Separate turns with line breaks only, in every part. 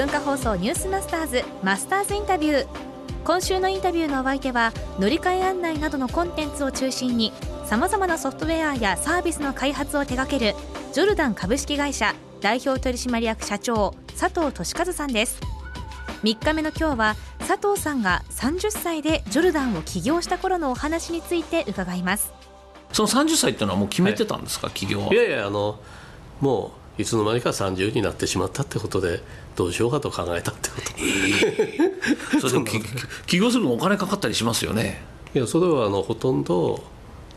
文化放送ニュースマスターズマスターズインタビュー。今週のインタビューのお相手は乗り換え案内などのコンテンツを中心にさまざまなソフトウェアやサービスの開発を手掛けるジョルダン株式会社代表取締役社長佐藤俊和さんです。3日目の今日は佐藤さんが30歳でジョルダンを起業した頃のお話について伺います。
その30歳っていうのはもう決めてたんですか、はい、起業は？い
やいやあのもういつの間にか30になってしまったってことでどうしようかと考えたってこと、
えー、それでも起業するのお金かかったりしますよね。
いやそれはあのほとんど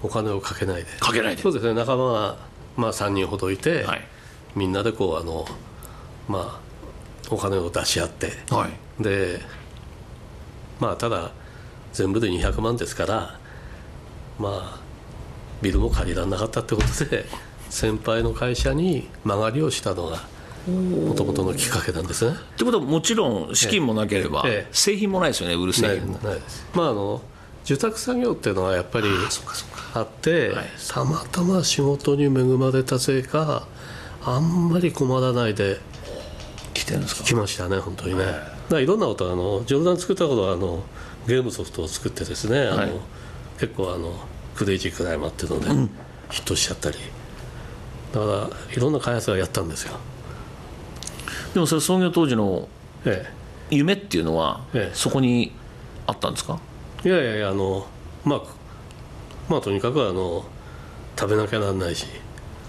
お金をかけないで。
かけないで。
そうですね。仲間が、まあ、3人ほどいて、はい、みんなでこうあのまあお金を出し合って、はい、でまあただ全部で200万ですからまあビルも借りられなかったってことで先輩の会社に曲がりをしたのがもともとのきっかけなんですね。
ってことはもちろん資金もなければ、ええ、製品もないですよね売る製品
ないです。まああの受託作業っていうのはやっぱりあってたまたま仕事に恵まれたせいかあんまり困らないで
来てるんですか？
来ましたね本当にね、はい、いろんなことあの冗談作ったことはあのゲームソフトを作ってですねあの、はい、結構あのクレイジークライマーっていうので、うん、ヒットしちゃったりだからいろんな開発がやったんですよ。
でもそれ創業当時の夢っていうのは、ええ、そこにあったんですか？
いやいやいやあのまあまあとにかくあの食べなきゃなんないし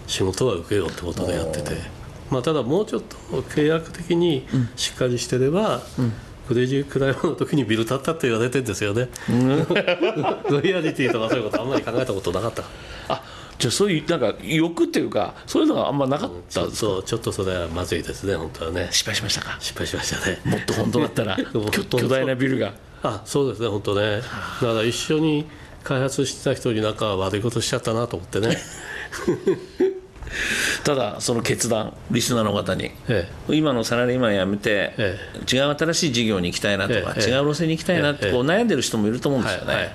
仕事は受けようってことでやってて。まあ、ただもうちょっと契約的にしっかりしてれば、うん。クレイジークライマーの時にビル建ったって言われてるんですよね、うん、ロイヤリティとかそういうことあんまり考えたことなかった
あじゃあそういうなんか欲っていうかそういうのがあんまなかったんですか、
うん、ちょっとそれはまずいですね本当はね。
失敗しましたか？
失敗しましたね。
もっと本当だったら 巨大なビルが。
あそうですね本当ね。だから一緒に開発してた人になんか悪いことしちゃったなと思ってね。
ただその決断リスナーの方に、ええ、今のサラリーマン辞めて、え、違う新しい事業に行きたいなとか、違う路線に行きたいなってこう悩んでる人もいると思うんですよね、はいはい、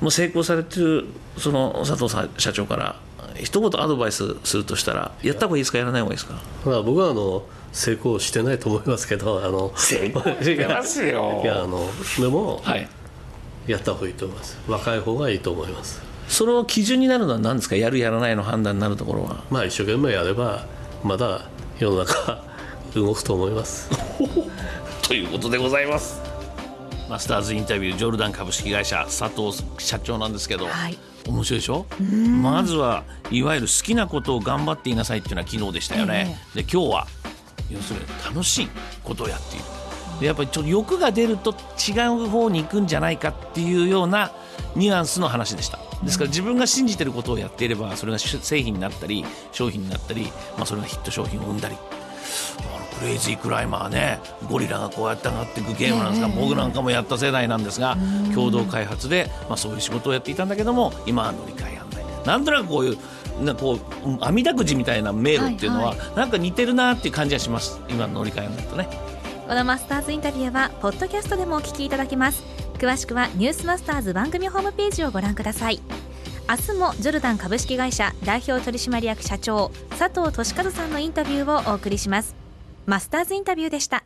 もう成功されてるその佐藤さん社長から一言アドバイスするとしたらやった方がいいですかやらない方がいいですか、
まあ、僕はあの成功してないと思いますけどあの
成功してますよ。
いやあのでも、はい、やった方がいいと思います。若い方がいいと思います。
その基準になるのは何ですか？やるやらないの判断になるところは。
まあ一生懸命やればまだ世の中 動くと思います。
ということでございますマスターズインタビュージョルダン株式会社佐藤社長なんですけど、はい、面白いでしょ？まずはいわゆる好きなことを頑張っていなさいっていうのは昨日でしたよね、えー、で今日は要するに楽しいことをやっているでやっぱりちょっと欲が出ると違う方に行くんじゃないかっていうようなニュアンスの話でした。ですから自分が信じてることをやっていればそれが製品になったり商品になったり、まあ、それがヒット商品を生んだりクレイジークライマーね。ゴリラがこうやって上がっていくゲームなんですが、僕なんかもやった世代なんですが共同開発で、まあ、そういう仕事をやっていたんだけども今は乗り換え案内なんとなくこういうなこう網だくじみたいな迷路っていうのは、はいはい、なんか似てるなっていう感じがします。今の乗り換え案内とね。
このマスターズインタビューはポッドキャストでもお聞きいただけます。詳しくはニュースマスターズ番組ホームページをご覧ください。明日もジョルダン株式会社代表取締役社長佐藤俊和さんのインタビューをお送りしますマスターズインタビューでした。